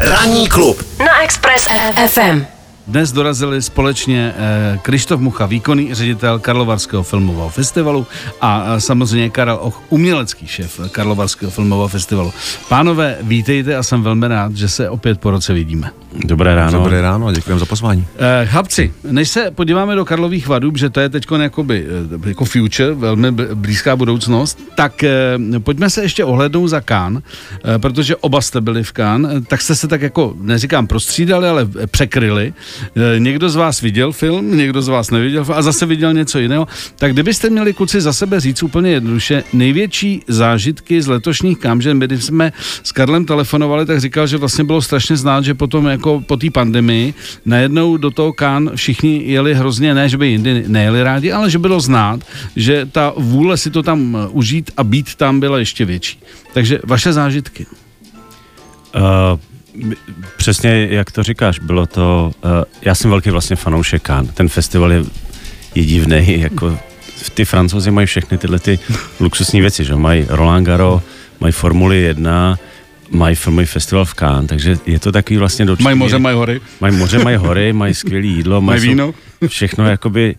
Ranní klub na Express FM. Dnes dorazili společně eh, Krištof Mucha, výkonný ředitel Karlovarského filmového festivalu a eh, samozřejmě Karel Och, umělecký šéf Karlovarského filmového festivalu. Pánové, vítejte a jsem velmi rád, že se opět po roce vidíme. Dobré ráno. Dobré ráno, děkujeme za pozvání. Eh, chlapci, než se podíváme do Karlových vadů, že to je teď jakoby, eh, jako future, velmi blízká budoucnost, tak eh, pojďme se ještě ohlednout za Kán, eh, protože oba jste byli v Kán, eh, tak jste se tak jako, neříkám prostřídali, ale eh, překryli. Eh, někdo z vás viděl film, někdo z vás neviděl a zase viděl něco jiného. Tak kdybyste měli kluci za sebe říct úplně jednoduše, největší zážitky z letošních Kán, že my když jsme s Karlem telefonovali, tak říkal, že vlastně bylo strašně znát, že potom jako po té pandemii najednou do toho Kán všichni jeli hrozně, ne, že by jindy nejeli rádi, ale že bylo znát, že ta vůle si to tam eh, užít a být tam byla ještě větší. Takže vaše zážitky. Uh, přesně jak to říkáš, bylo to, uh, já jsem velký vlastně fanoušek Cannes. Ten festival je, je divný, jako ty francouzi mají všechny tyhle ty luxusní věci, že mají Roland Garros, mají Formuli 1, mají filmový festival v Cannes, takže je to takový vlastně do Mají moře, mají hory. Mají moře, mají hory, mají skvělé jídlo, Mají víno. Všechno jakoby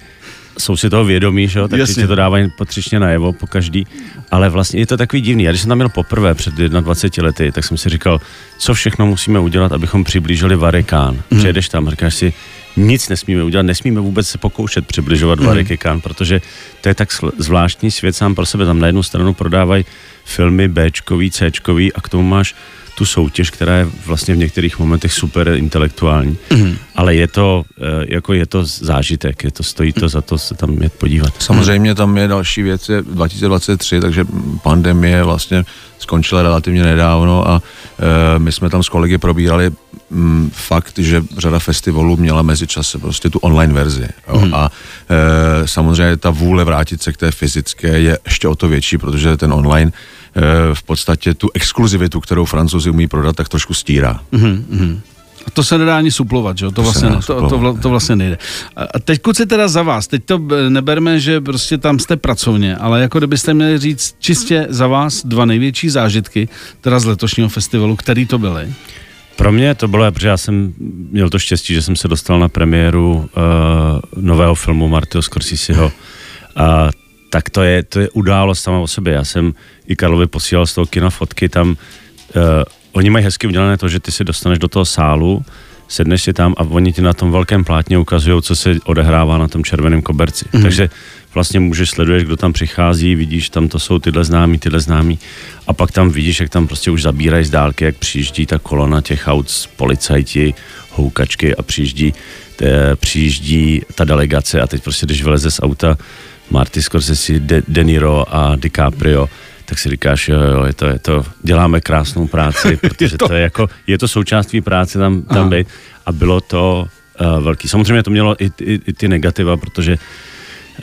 jsou si toho vědomí, že jo, Jasně. ti to dávají patřičně najevo po každý, ale vlastně je to takový divný. Já když jsem tam měl poprvé před 21 lety, tak jsem si říkal, co všechno musíme udělat, abychom přiblížili Varikán. Mm. Přijedeš tam, říkáš si, nic nesmíme udělat, nesmíme vůbec se pokoušet přibližovat mm. Varikán, protože to je tak zvláštní svět sám pro sebe. Tam na jednu stranu prodávají filmy Bčkový, Cčkový a k tomu máš tu soutěž, která je vlastně v některých momentech super intelektuální. Mm. Ale je to, eh, jako je to zážitek, je to, stojí to za to se tam jet podívat. Samozřejmě tam je další věc, je 2023, takže pandemie vlastně skončila relativně nedávno a e, my jsme tam s kolegy probírali m, fakt, že řada festivalů měla mezičase prostě tu online verzi. Jo? Mhm. A e, samozřejmě ta vůle vrátit se k té fyzické je ještě o to větší, protože ten online v podstatě tu exkluzivitu, kterou francouzi umí prodat, tak trošku stírá. A to se nedá ani suplovat, že jo? To, To vlastně, to, to, suplovat, vla- to vlastně nejde. A teď kluci teda za vás, teď to b- neberme, že prostě tam jste pracovně, ale jako kdybyste měli říct čistě za vás dva největší zážitky, teda z letošního festivalu, který to byly. Pro mě to bylo, protože já jsem měl to štěstí, že jsem se dostal na premiéru uh, nového filmu Martyho Scorseseho. A tak to je, to je událost sama o sobě. Já jsem i Karlovi posílal z toho kina fotky, tam uh, oni mají hezky udělané to, že ty si dostaneš do toho sálu, sedneš si tam a oni ti na tom velkém plátně ukazují, co se odehrává na tom červeném koberci. Mm. Takže vlastně můžeš sleduješ, kdo tam přichází, vidíš, tam to jsou tyhle známí, tyhle známí a pak tam vidíš, jak tam prostě už zabírají z dálky, jak přijíždí ta kolona těch aut, policajti, houkačky a přijíždí, te, přijíždí ta delegace a teď prostě, když vyleze z auta Marty Scorsese, De, De Niro a DiCaprio, tak si říkáš, jo, jo, je to, je to, děláme krásnou práci, protože to- to je jako, je to součást tvý práce tam, Aha. tam být a bylo to uh, velký. Samozřejmě to mělo i, i, i ty negativa, protože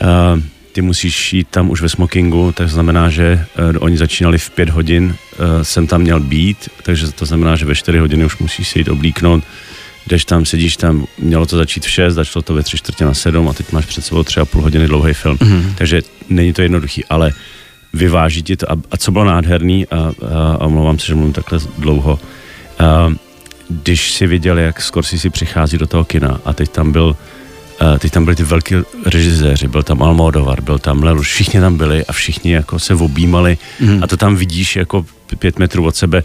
uh, ty musíš jít tam už ve smokingu, tak znamená, že uh, oni začínali v pět hodin, uh, jsem tam měl být, takže to znamená, že ve čtyři hodiny už musíš se jít oblíknout, jdeš tam, sedíš tam, mělo to začít v šest, začalo to ve tři čtvrtě na sedm a teď máš před sebou tři a půl hodiny dlouhý film. Mm-hmm. Takže není to jednoduchý, ale vyváží ti to. A, a co bylo nádherný, a, a, a omlouvám se, že mluvím takhle dlouho, a, když si viděl, jak Scorsese přichází do toho kina a teď tam byl Uh, teď tam byli ty velký režiséři, byl tam Almodovar, byl tam Lelouch, všichni tam byli a všichni jako se objímali mm. a to tam vidíš jako pět metrů od sebe,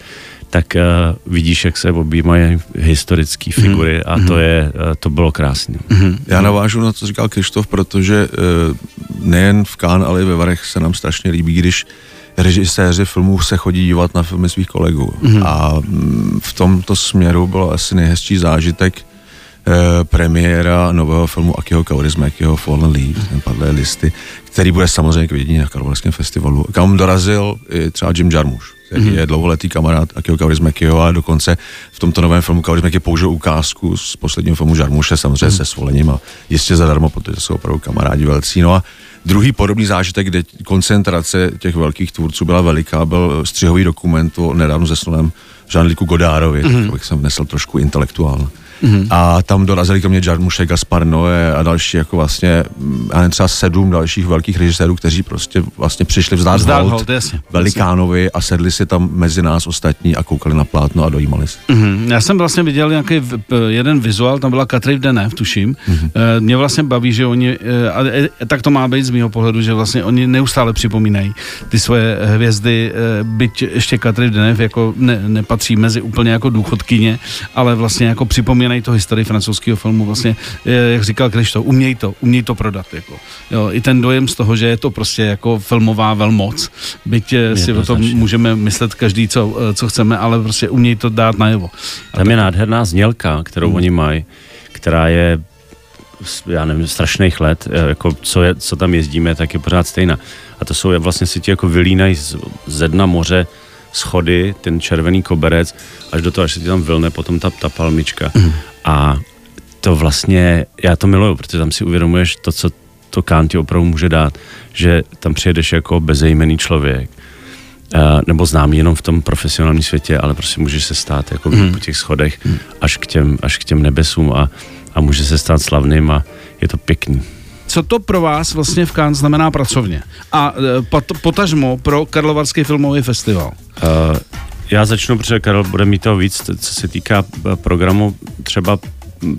tak uh, vidíš, jak se objímají historické figury mm. a to je, uh, to bylo krásné. Mm. Já navážu na to, co říkal Krištof, protože eh, nejen v Cannes, ale i ve Varech se nám strašně líbí, když režiséři filmů se chodí dívat na filmy svých kolegů. Mm-hmm. A mm, v tomto směru byl asi nejhezčí zážitek eh, premiéra nového filmu Akiho Kaurismäkiho Fallen Leaves, mm-hmm. padlé listy, který bude samozřejmě k vidění na Karlovarském festivalu, kam dorazil i třeba Jim Jarmusch, který mm-hmm. je dlouholetý kamarád Akiho Kaurismäkiho a dokonce v tomto novém filmu Kaurismäki použil ukázku z posledního filmu Jarmuše, samozřejmě mm-hmm. se svolením a jistě zadarmo, protože jsou opravdu kamarádi velcí. No a Druhý podobný zážitek, kde koncentrace těch velkých tvůrců byla veliká, byl střihový dokument o nedávno zesnulém Jean-Lucu Godárovi, mm-hmm. abych jsem vnesl trošku intelektuálně. Mm-hmm. A tam dorazili ke mně Jarmuše, Gaspar Noé a další jako vlastně, a třeba sedm dalších velkých režisérů, kteří prostě vlastně přišli vzdát, Vzdát hold hold, jasně, Velikánovi a sedli si tam mezi nás ostatní a koukali na plátno a dojímali se. Mhm. Já jsem vlastně viděl nějaký jeden vizuál, tam byla Katrin Deneuve, tuším. Mhm. E, Mě vlastně baví, že oni, e, a e, tak to má být z mého pohledu, že vlastně oni neustále připomínají ty svoje hvězdy, byť ještě Katrin Deneuve jako ne, nepatří mezi úplně jako důchodkyně, ale vlastně jako připomínají to historii francouzského filmu, vlastně, jak říkal Krištof, umějí to, umějí to prodat. Jako. Jo, I ten dojem z toho, že je to prostě jako filmová velmoc, byť e, si o tom Jednoznačně. můžeme myslet každý, co, e, co chceme, ale prostě umějí to dát najevo. Tam je nádherná znělka, kterou hmm. oni mají, která je já nevím, strašných let, eh, jako co, je, co tam jezdíme, tak je pořád stejná. A to jsou, je vlastně si ti jako vylínají z, ze dna moře schody, ten červený koberec, až do toho, až se ti tam vylne potom ta, ta palmička. Mm. A to vlastně, já to miluju, protože tam si uvědomuješ to, co to Kán ti opravdu může dát, že tam přijedeš jako bezejmený člověk, Uh, nebo známý jenom v tom profesionálním světě, ale prostě může se stát jako mm. po těch schodech až, k těm, až k těm nebesům a, a může se stát slavným a je to pěkný. Co to pro vás vlastně v Cannes znamená pracovně? A e, pot- potažmo pro Karlovarský filmový festival. Uh, já začnu, protože Karel bude mít toho víc, co se týká eh, programu. Třeba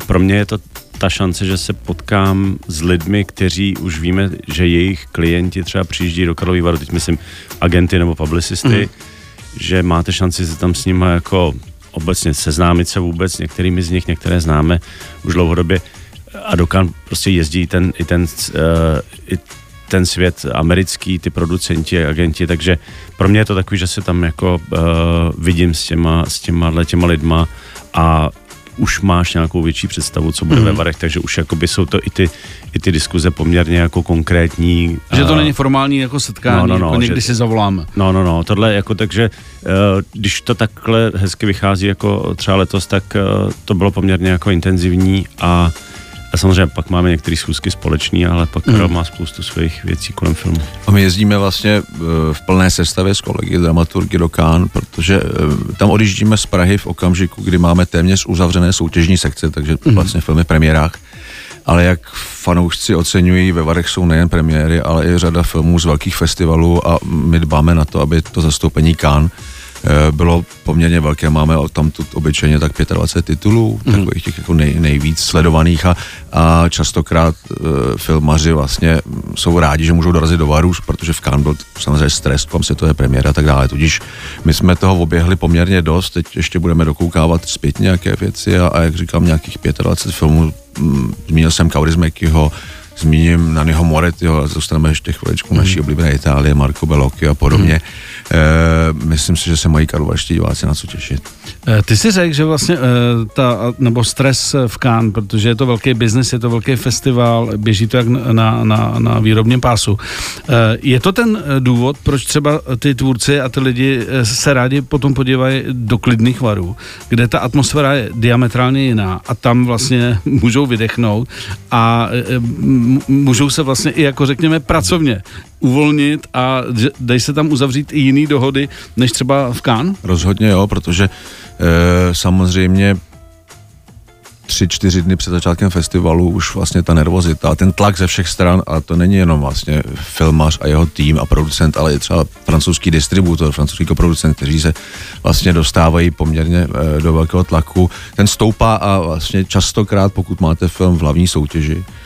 pro mě je to ta šance, že se potkám s lidmi, kteří už víme, že jejich klienti třeba přijíždí do Karlovy Varu, teď myslím agenty nebo publicisty, mm. že máte šanci se tam s nimi jako obecně seznámit se vůbec, některými z nich, některé známe už dlouhodobě a dokán prostě jezdí ten, i ten, uh, i ten svět americký, ty producenti, agenti, takže pro mě je to takový, že se tam jako uh, vidím s těma, s těma, těma lidma a už máš nějakou větší představu, co bude mm. ve varech, takže už jakoby jsou to i ty, i ty diskuze poměrně jako konkrétní. Že to není formální jako setkání, No, no, no, jako někdy že- si zavoláme. No, no, no, tohle jako takže, uh, když to takhle hezky vychází jako třeba letos, tak to bylo poměrně jako intenzivní a, a samozřejmě pak máme některé schůzky společný, ale pak Karel má spoustu svých věcí kolem filmu. A my jezdíme vlastně eh, v plné sestavě s kolegy dramaturgy do Cannes, protože eh, tam odjíždíme z Prahy v okamžiku, kdy máme téměř uzavřené soutěžní sekce, takže vlastně filmy v premiérách. Ale jak fanoušci oceňují, ve Varech jsou nejen premiéry, ale i řada filmů z velkých festivalů a my dbáme na to, aby to zastoupení Cannes eh, bylo poměrně velké. Máme tam tu obyčejně tak 25 titulů, mm. takových těch jako nej, nejvíc sledovaných a, a častokrát uh, filmaři vlastně mm, jsou rádi, že můžou dorazit do Varu, protože v Cannes byl samozřejmě stres, tam se to je premiéra a tak dále. Tudíž my jsme toho oběhli poměrně dost, teď ještě budeme dokoukávat zpět nějaké věci a, a jak říkám, nějakých 25 filmů. Mm, Zmínil jsem Kaurismäkiho, zmíním Naniho Morettiho, zůstaneme ještě chviličku naší oblíbené Itálie, Marco Bellocchi a podobně. E, myslím si, že se mají karlovarští diváci na co těšit. E, Ty si řekl, že vlastně e, ta, nebo stres v Cannes, protože je to velký biznis, je to velký festival, běží to jak na, na, na výrobním pásu. E, Je to ten důvod, proč třeba ty tvůrci a ty lidi se rádi potom podívají do klidných varů, kde ta atmosféra je diametrálně jiná a tam vlastně můžou vydechnout a e, můžou se vlastně i jako řekněme pracovně uvolnit a dají se tam uzavřít i jiný dohody, než třeba v Cannes? Rozhodně jo, protože e, samozřejmě tři, čtyři dny před začátkem festivalu už vlastně ta nervozita ten tlak ze všech stran, a to není jenom vlastně filmař a jeho tým a producent, ale i třeba francouzský distributor, francouzský producent, kteří se vlastně dostávají poměrně e, do velkého tlaku. Ten stoupá a vlastně častokrát, pokud máte film v hlavní soutěži, eh,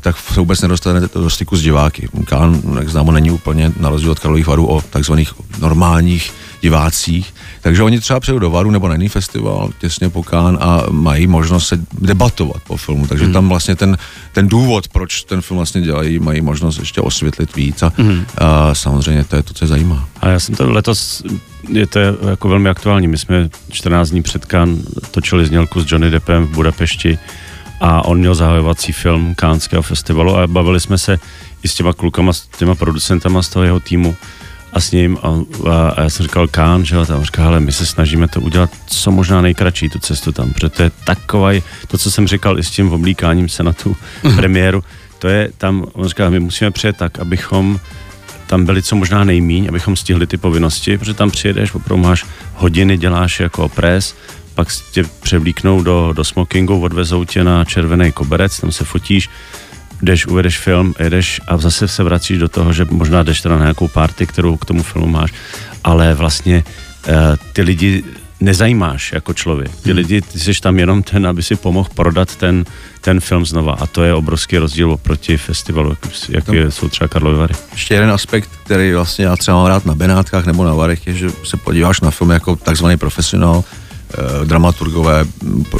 tak se vůbec nedostanete do styku s diváky. Kán, jak známo, není úplně na rozdíl od Karlových varů o takzvaných normálních divácích. Takže oni třeba přijdou do Varu nebo na jiný festival těsně po Kán a mají možnost se debatovat po filmu. Takže Hmm. tam vlastně ten, ten důvod, proč ten film vlastně dělají, mají možnost ještě osvětlit víc a, Hmm. a samozřejmě to je to, co je zajímá. A já jsem to letos, je to jako velmi aktuální, my jsme 14 dní před Cannes točili znělku s Johnny Deppem v Budapešti a on měl zahajovací film Kánského festivalu a bavili jsme se i s těma klukama, s těma producentama z toho jeho týmu a s ním. A, a, a já jsem říkal Kán, že jo, tam říkal, hele, my se snažíme to udělat co možná nejkratší, tu cestu tam, protože to je takový, to, co jsem říkal i s tím oblíkáním se na tu premiéru, to je tam, on říkal, my musíme přijet tak, abychom tam byli co možná nejmíň, abychom stihli ty povinnosti, protože tam přijedeš, opravdu máš hodiny, děláš jako pres, pak tě převlíknou do, do smokingu, odvezou tě na červený koberec, tam se fotíš, jdeš, uvedeš film, jedeš a zase se vracíš do toho, že možná jdeš teda na nějakou party, kterou k tomu filmu máš, ale vlastně uh, ty lidi nezajímáš jako člověk. Ty hmm. lidi, ty jsi tam jenom ten, aby si pomohl prodat ten, ten film znova a to je obrovský rozdíl oproti festivalu, jak, jak je, jsou třeba Karlovy Vary. Ještě jeden aspekt, který vlastně já třeba mám rád na Benátkách nebo na Varech, je, že se podíváš na film jako takzvaný profesionál, dramaturgové,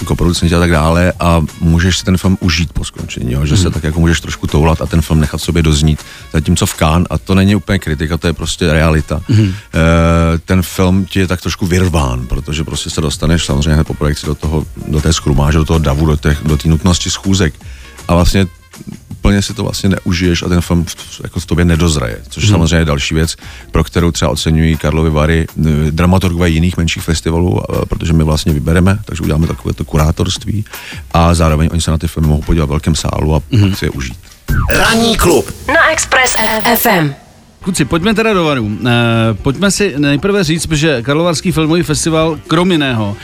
jako producenti a tak dále a můžeš si ten film užít po skončení, jo? že hmm. se tak jako můžeš trošku toulat a ten film nechat sobě doznít. Zatímco v Kán, a to není úplně kritika, to je prostě realita, hmm. ten film ti je tak trošku vyrván, protože prostě se dostaneš samozřejmě po projekci do toho, do té skrumáže, do toho davu, do té do nutnosti schůzek a vlastně úplně si to vlastně neužiješ a ten film v, jako v tobě nedozraje, což hmm. samozřejmě je další věc, pro kterou třeba oceňují Karlovy Vary dramaturgové jiných menších festivalů, protože my vlastně vybereme, takže uděláme takové to kurátorství a zároveň oni se na ty filmy mohou podívat v velkém sálu a hmm. si je užít. Ranní klub na Express FM. Kluci, pojďme teda do Varu. E, pojďme si nejprve říct, že Karlovarský filmový festival, krom jiného,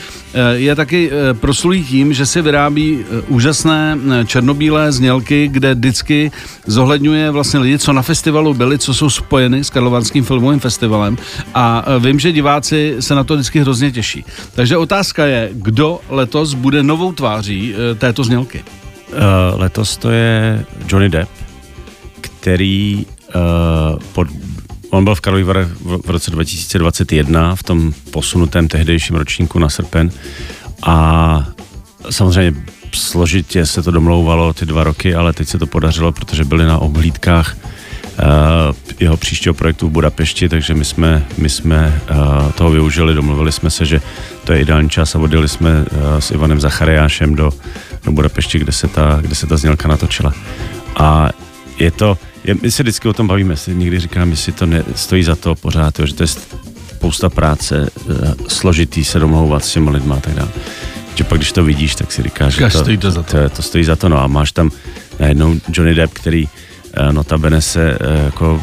je taky e, proslulý tím, že si vyrábí e, úžasné černobílé znělky, kde vždycky zohledňuje vlastně lidi, co na festivalu byli, co jsou spojeny s Karlovarským filmovým festivalem a vím, že diváci se na to vždycky hrozně těší. Takže otázka je, kdo letos bude novou tváří této znělky? Uh, letos to je Johnny Depp, který uh, pod, on byl v Varech v, roce 2021 v tom posunutém tehdejším ročníku na srpen a samozřejmě složitě se to domlouvalo ty dva roky, ale teď se to podařilo, protože byli na obhlídkách uh, jeho příštího projektu v Budapešti, takže my jsme, my jsme uh, toho využili, domluvili jsme se, že to je ideální čas a odjeli jsme uh, s Ivanem Zachariášem do, do Budapešti, kde se, ta, kde se ta znělka natočila. A je to, my se vždycky o tom bavíme, si někdy říkám, jestli to ne, stojí za to pořád, jo, že to je spousta práce, uh, složitý se domlouvat s těmi lidmi a tak dále. Že pak, když to vidíš, tak si říkáš, že to, stojí to, za to. To, to stojí za to, no a máš tam najednou Johnny Depp, který uh, notabene se uh, jako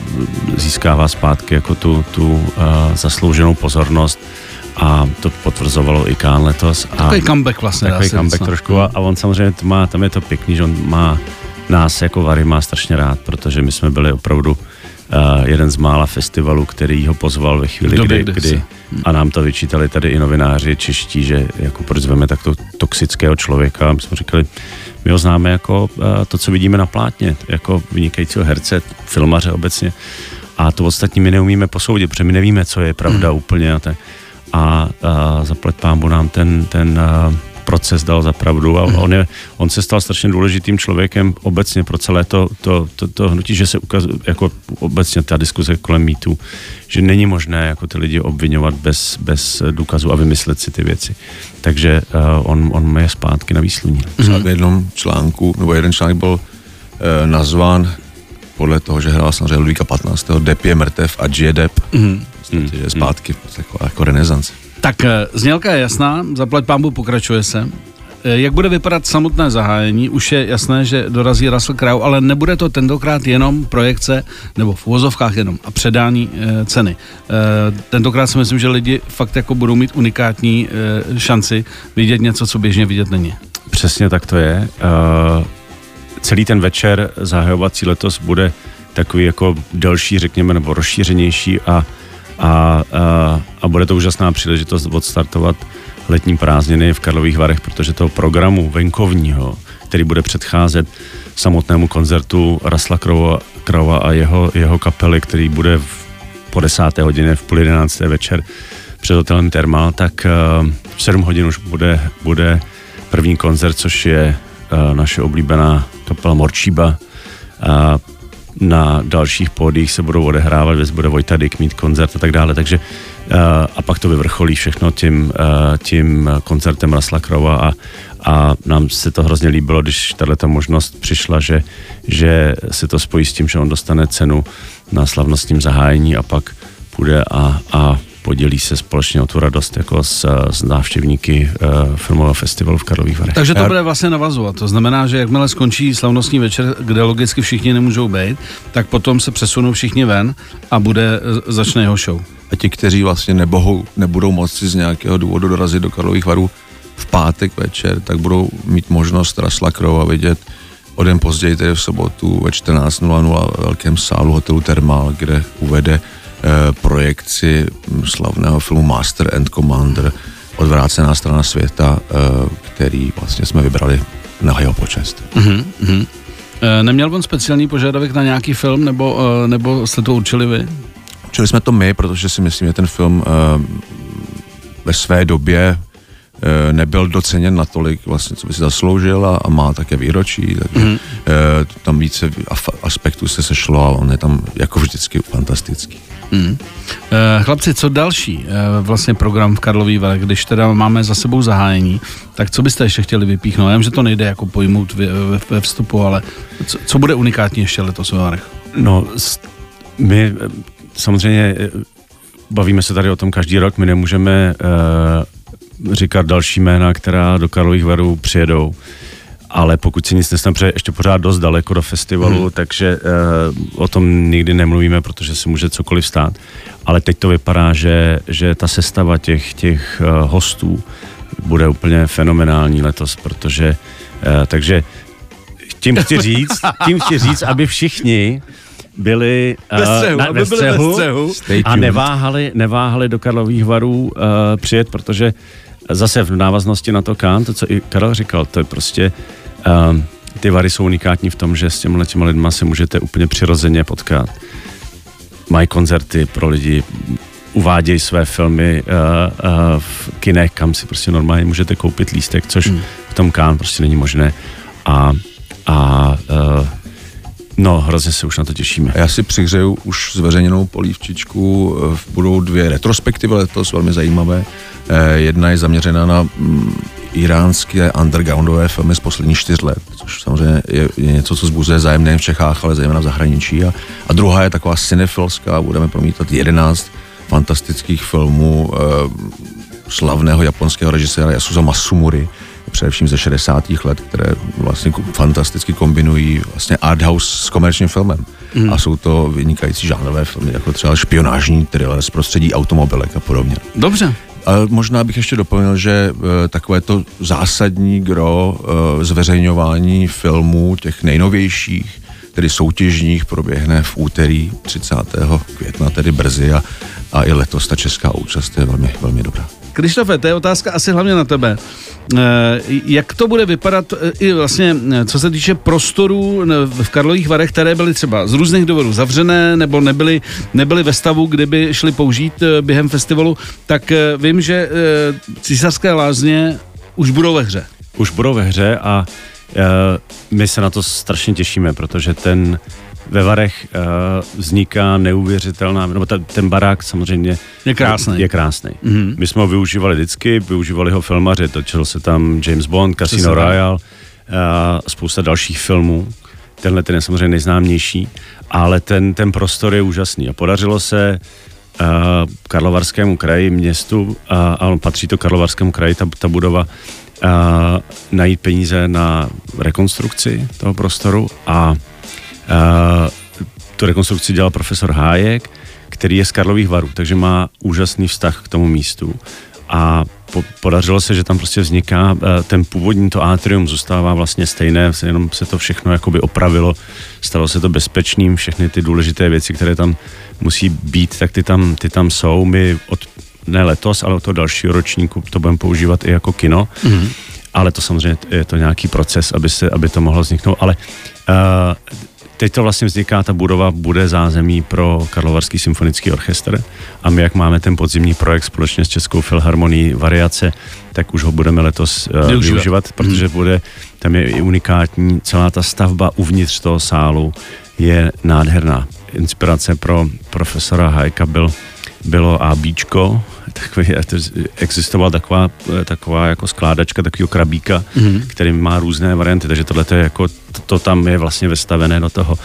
získává zpátky jako tu, tu zaslouženou pozornost a to potvrzovalo i Kán letos. A takový comeback vlastně. Takový comeback no. trošku a, a on samozřejmě má, tam je to pěkný, že on má nás jako Vary má strašně rád, protože my jsme byli opravdu uh, jeden z mála festivalů, který ho pozval ve chvíli, kdy, kdy a nám to vyčítali tady i novináři čeští, že jako proč zveme takto toxického člověka. My jsme říkali, my ho známe jako uh, to, co vidíme na plátně, jako vynikajícího herce, filmaře obecně. A to ostatní my neumíme posoudit, protože my nevíme, co je pravda mm. úplně. A, tak. a, a zaplať pámbu nám ten, ten uh, proces dal za pravdu a on, je, on se stal strašně důležitým člověkem obecně pro celé to, to, to, to hnutí, že se ukazuje, jako obecně ta diskuze kolem mýtu, že není možné jako ty lidi obvinovat bez, bez důkazu a vymyslet si ty věci. Takže uh, on, on je zpátky na výsluní. V jednom článku, nebo jeden článek byl uh, nazván podle toho, že hrál samozřejmě Ludvíka 15. Depp je mrtev a žije Depp. Mm-hmm. Vlastně, že je zpátky mm-hmm. jako, jako renesance. Tak eh, znělka je jasná, zaplať pámbu pokračuje se. Eh, jak bude vypadat samotné zahájení? Už je jasné, že dorazí Russell Crowe, ale nebude to tentokrát jenom projekce, nebo v uvozovkách jenom, a předání e, ceny. E, tentokrát si myslím, že lidi fakt jako budou mít unikátní e, šanci vidět něco, co běžně vidět není. Přesně tak to je. E, celý ten večer zahajovací letos bude takový jako delší, řekněme, nebo rozšířenější a a, a, a bude to úžasná příležitost odstartovat letní prázdniny v Karlových Varech, protože toho programu venkovního, který bude předcházet samotnému koncertu Rasla Krova, Krova a jeho, jeho kapely, který bude v, po desáté hodině v půl jedenácté večer před hotelem Thermal, tak uh, v 7 hodin už bude, bude první koncert, což je uh, naše oblíbená kapela Morčíba. Uh, na dalších pódích se budou odehrávat, věc bude Vojta Dick mít koncert a tak dále, takže uh, a pak to vyvrcholí všechno tím, uh, tím koncertem Rasla Krova a, a nám se to hrozně líbilo, když tato možnost přišla, že, že se to spojí s tím, že on dostane cenu na slavnostním zahájení a pak půjde a, a podělí se společně o tu radost jako s, s návštěvníky uh, filmového festivalu v Karlových Varech. Takže to bude vlastně navazovat. To znamená, že jakmile skončí slavnostní večer, kde logicky všichni nemůžou být, tak potom se přesunou všichni ven a bude eh, začne jeho show. A ti, kteří vlastně nebohou, nebudou moci z nějakého důvodu dorazit do Karlových Varů, v pátek večer, tak budou mít možnost Rasla Krova vidět o den později, tedy v sobotu ve 14.00 v velkém sálu hotelu Thermal, kde uvede projekci slavného filmu Master and Commander Odvrácená strana světa, eh, který vlastně jsme vybrali na jeho počest. Mm-hmm. Neměl on speciální požadavek na nějaký film, nebo, eh, nebo jste to určili vy? Učili jsme to my, protože si myslím, že ten film ve své době nebyl doceněn natolik, vlastně, co by si zasloužil a, a má také výročí, takže mm. tam více aspektů se sešlo a on je tam jako vždycky fantastický. Mm. Chlapci, co další vlastně program v Karlový Varech, když teda máme za sebou zahájení, tak co byste ještě chtěli vypíchnout? Já vím, že to nejde jako pojmout ve vstupu, ale co, co bude unikátní ještě letos ve Varech? No, my samozřejmě bavíme se tady o tom každý rok, my nemůžeme uh, říkat další jména, která do Karlových Varů přijedou ale pokud si nic nestane, ještě pořád dost daleko do festivalu, hmm. takže uh, o tom nikdy nemluvíme, protože se může cokoliv stát. Ale teď to vypadá, že, že ta sestava těch, těch uh, hostů bude úplně fenomenální letos, protože uh, takže tím chci říct, tím chci říct, aby všichni byli uh, bez střehu, na, ve střehu, bez střehu a neváhali, neváhali do Karlových varů uh, přijet, protože zase v návaznosti na to Kán, to, co i Karel říkal, to je prostě uh, ty vary jsou unikátní v tom, že s těmi těma lidma se můžete úplně přirozeně potkat. Mají koncerty pro lidi, uvádějí své filmy uh, uh, v kinech, kam si prostě normálně můžete koupit lístek, což mm. v tom Kán prostě není možné. A, a uh, No, hrozně se už na to těšíme. Já si přihřeju už zveřejněnou polívčičku. Budou dvě retrospektivy letos, velmi zajímavé. Jedna je zaměřena na mm, iránské undergroundové filmy z posledních čtyř let, což samozřejmě je, něco, co zbuzuje zájem nejen v Čechách, ale zejména v zahraničí. A, a druhá je taková cinefilská, budeme promítat 11 fantastických filmů e, slavného japonského režiséra Yasuza Masumuri, především ze 60. let, které vlastně fantasticky kombinují vlastně art house s komerčním filmem. Mm. A jsou to vynikající žánrové filmy, jako třeba špionážní thriller z prostředí automobilek a podobně. Dobře. A možná bych ještě doplnil, že e, takové to zásadní gro e, zveřejňování filmů, těch nejnovějších, tedy soutěžních, proběhne v úterý 30. května, tedy brzy a, a i letos ta česká účast je velmi, velmi dobrá. Krištofe, to je otázka asi hlavně na tebe. Eh, jak to bude vypadat eh, i vlastně, eh, co se týče prostorů v Karlových Varech, které byly třeba z různých důvodů zavřené nebo nebyly, nebyly ve stavu, kdyby šli použít během festivalu, tak vím, že císařské lázně už budou ve hře. Už budou ve hře a my se na to strašně těšíme, protože ten ve Varech uh, vzniká neuvěřitelná, nebo ta, ten barák samozřejmě je krásný. Je krásný. Mm-hmm. My jsme ho využívali vždycky, využívali ho filmaři, točil se tam James Bond, Casino Royale, uh, spousta dalších filmů. Tenhle ten je samozřejmě nejznámější, ale ten, ten prostor je úžasný a podařilo se uh, Karlovarskému kraji, městu, a, a patří to Karlovarskému kraji, ta, ta budova, uh, najít peníze na rekonstrukci toho prostoru a tu rekonstrukci dělal profesor Hájek, který je z Karlových varů, takže má úžasný vztah k tomu místu. A po, podařilo se, že tam prostě vzniká, uh, ten původní to atrium zůstává vlastně stejné, jenom se to všechno jakoby opravilo, stalo se to bezpečným, všechny ty důležité věci, které tam musí být, tak ty tam, ty tam jsou. My od, ne letos, ale od toho dalšího ročníku to budeme používat i jako kino. Mm-hmm. Ale to samozřejmě je to nějaký proces, aby, se, aby to mohlo vzniknout. Ale uh, teď to vlastně vzniká, ta budova bude zázemí pro Karlovarský symfonický orchestr a my, jak máme ten podzimní projekt společně s Českou filharmonií Variace, tak už ho budeme letos uh, využívat, využívat protože hmm. bude, tam je i unikátní, celá ta stavba uvnitř toho sálu je nádherná. Inspirace pro profesora Hajka byl, bylo ABčko, takový, existovala taková, taková jako skládačka, takového krabíka, mm-hmm. který má různé varianty, takže tohle je jako, to, to tam je vlastně vestavené do toho,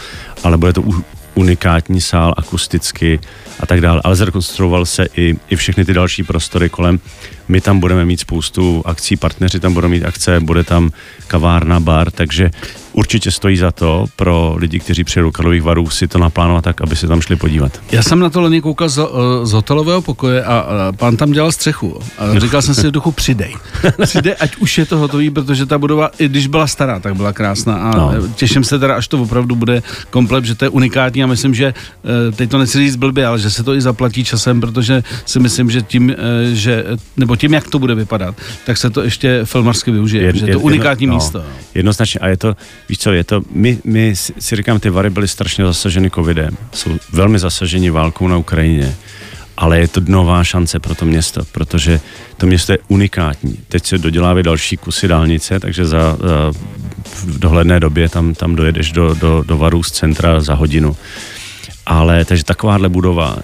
ale bude to u, unikátní sál akusticky a tak dále, ale zrekonstruoval se i, i všechny ty další prostory kolem. My tam budeme mít spoustu akcí, partneři tam budou mít akce, bude tam kavárna, bar, takže určitě stojí za to pro lidi, kteří přijedou Karlových varů si to naplánovat tak, aby se tam šli podívat. Já jsem na to loni koukal z, eh, z hotelového pokoje a, a pán tam dělal střechu. A říkal jsem si v duchu, přidej. Přidej, ať už je to hotový, protože ta budova, i když byla stará, tak byla krásná. A no. těším se teda, až to opravdu bude komplet, že to je unikátní a myslím, že eh, teď to nechci říct blbě, ale že se to i zaplatí časem, protože si myslím, že tím, eh, že, nebo tím, jak to bude vypadat, tak se to ještě filmarsky využije, je, že je to unikátní jedno, místo. No, jednoznačně a je to, víš co, je to, my, my si říkám, ty Vary byly strašně zasaženy covidem, jsou velmi zasaženi válkou na Ukrajině, ale je to nová šance pro to město, protože to město je unikátní. Teď se dodělávají další kusy dálnice, takže za, za v dohledné době tam, tam dojedeš do, do, do Varu z centra za hodinu. Ale takže takováhle budova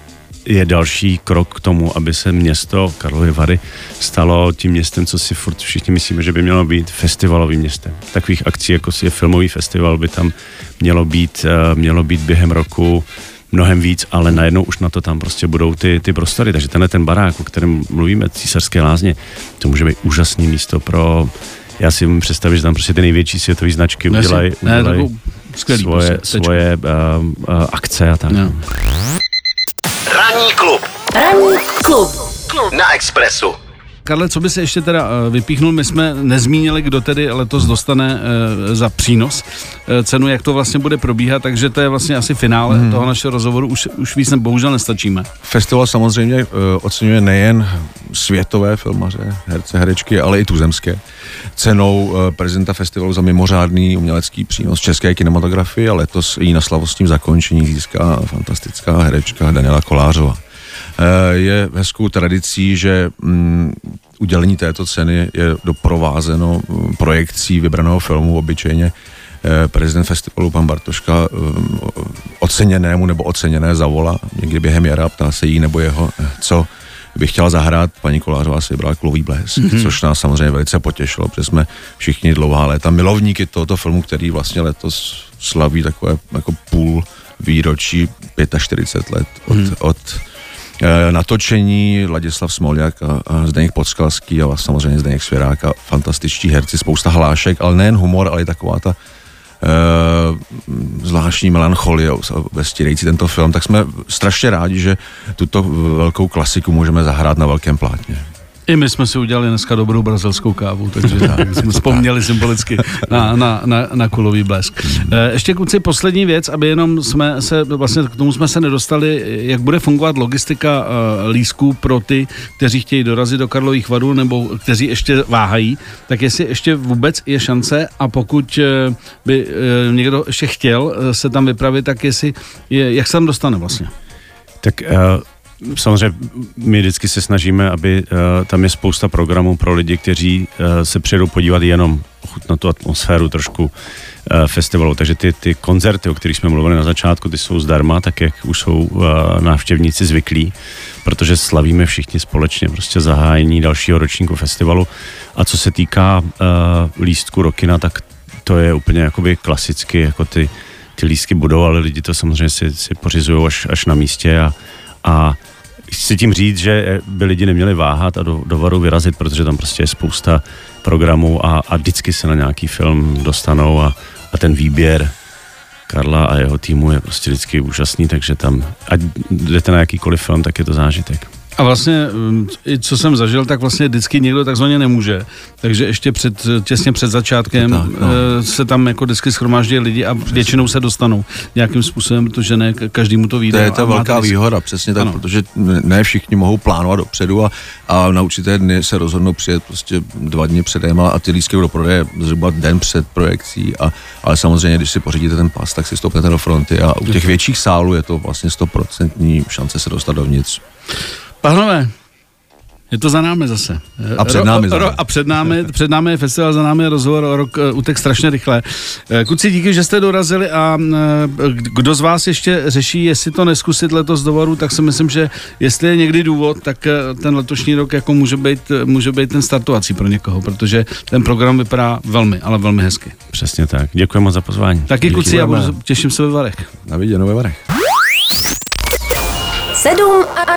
je další krok k tomu, aby se město Karlovy Vary stalo tím městem, co si furt všichni myslíme, že by mělo být festivalovým městem. Takových akcí, jako je filmový festival, by tam mělo být, eh, mělo být během roku mnohem víc, ale najednou už na to tam prostě budou ty, ty prostory. Takže tenhle ten barák, o kterém mluvíme, Císařské lázně, to může být úžasný místo pro já si můžu představit, že tam prostě ty největší světové značky udělají, udělaj svoje, prostě, svoje uh, uh, akce a tak. No. Ranní klub. Ranní klub. klub. Na Expressu. Karle, co by se ještě teda eh, vypíchnul? My jsme nezmínili, kdo tedy letos dostane eh, za přínos eh, cenu, jak to vlastně bude probíhat, takže to je vlastně asi finále hmm. toho našeho rozhovoru. Už, už víc ne, bohužel nestačíme. Festival samozřejmě oceňuje nejen světové filmaře, herce, herečky, ale i tuzemské. Cenou prezidenta festivalu za mimořádný umělecký přínos české kinematografie a letos i na slavostním zakončení získá fantastická herečka Daniela Kolářová. Eh, je hezkou tradicí, že mm, udělení této ceny je doprovázeno mm, projekcí vybraného filmu obyčejně eh, prezident festivalu pan Bartoška mm, oceněnému nebo oceněné zavolá někdy během jara, ptá se jí nebo jeho, eh, co by chtěla zahrát, paní Kolářová si vybrala Kulový blesk, mm-hmm. což nás samozřejmě velice potěšilo, protože jsme všichni dlouhá léta milovníky tohoto filmu, který vlastně letos slaví takové jako půl výročí 45 let od, mm. od Eh, natočení Ladislav Smoljak a, a Zdeněk Podskalský a samozřejmě Zdeněk Svěrák a fantastičtí herci, spousta hlášek, ale nejen humor, ale i taková ta uh, zvláštní melancholie vestírající tento film, tak jsme strašně rádi, že tuto velkou klasiku můžeme zahrát na velkém plátně. I my jsme si udělali dneska dobrou brazilskou kávu, takže tak, jsme vzpomněli symbolicky na, na, na, na kulový blesk. Eh, ještě kluci poslední věc, aby jenom jsme se, vlastně k tomu jsme se nedostali, jak bude fungovat logistika uh, lísků pro ty, kteří chtějí dorazit do Karlových varů nebo kteří ještě váhají, tak jestli ještě vůbec je šance a pokud uh, by někdo ještě chtěl se tam vypravit, tak jestli, je, jak se tam dostane vlastně? Tak uh Samozřejmě my vždycky se snažíme, aby uh, tam je spousta programů pro lidi, kteří uh, se přijedou podívat jenom na tu atmosféru trošku uh, festivalu. Takže ty, ty koncerty, o kterých jsme mluvili na začátku, ty jsou zdarma, tak jak už jsou uh, návštěvníci zvyklí, protože slavíme všichni společně prostě zahájení dalšího ročníku festivalu. A co se týká uh, lístku Rokina, tak to je úplně jakoby klasicky, jako ty, ty lístky budou, ale lidi to samozřejmě si, si pořizují až, až na místě a a chci tím říct, že by lidi neměli váhat a do, do varu vyrazit, protože tam prostě je spousta programů a, a vždycky se na nějaký film dostanou a, a ten výběr Karla a jeho týmu je prostě vždycky úžasný, takže tam, ať jdete na jakýkoliv film, tak je to zážitek. A vlastně, mm, i co jsem zažil, tak vlastně vždycky někdo takzvaně nemůže. Takže ještě před, těsně před začátkem tak, no. Eh, se tam jako vždycky schromáždí lidi a většinou se dostanou nějakým způsobem, protože ne každému to vyjde. To je ta velká výhoda, přesně tak, ano. protože ne všichni mohou plánovat dopředu a, a na určité dny se rozhodnou přijet prostě dva dny předem a ty lístky do prodeje zhruba den před projekcí, a, ale samozřejmě, když si pořídíte ten pas, tak si stoupnete do fronty a u těch větších sálů je to vlastně stoprocentní šance se dostat dovnitř. Pánové, je to za námi zase. A před námi. Ro, ro, a před námi, před námi je festival, za námi je rozhovor, rok utek strašně rychle. Uh, kluci, díky, že jste dorazili a uh, kdo z vás ještě řeší, jestli to neskusit letos do varu, tak si myslím, že jestli je někdy důvod, tak ten letošní rok jako může být, může být ten startovací pro někoho, protože ten program vypadá velmi, ale velmi hezky. Přesně tak. Děkujeme moc za pozvání. Taky kluci, já budu, těším se ve Varech. Na viděnou ve Varech. 7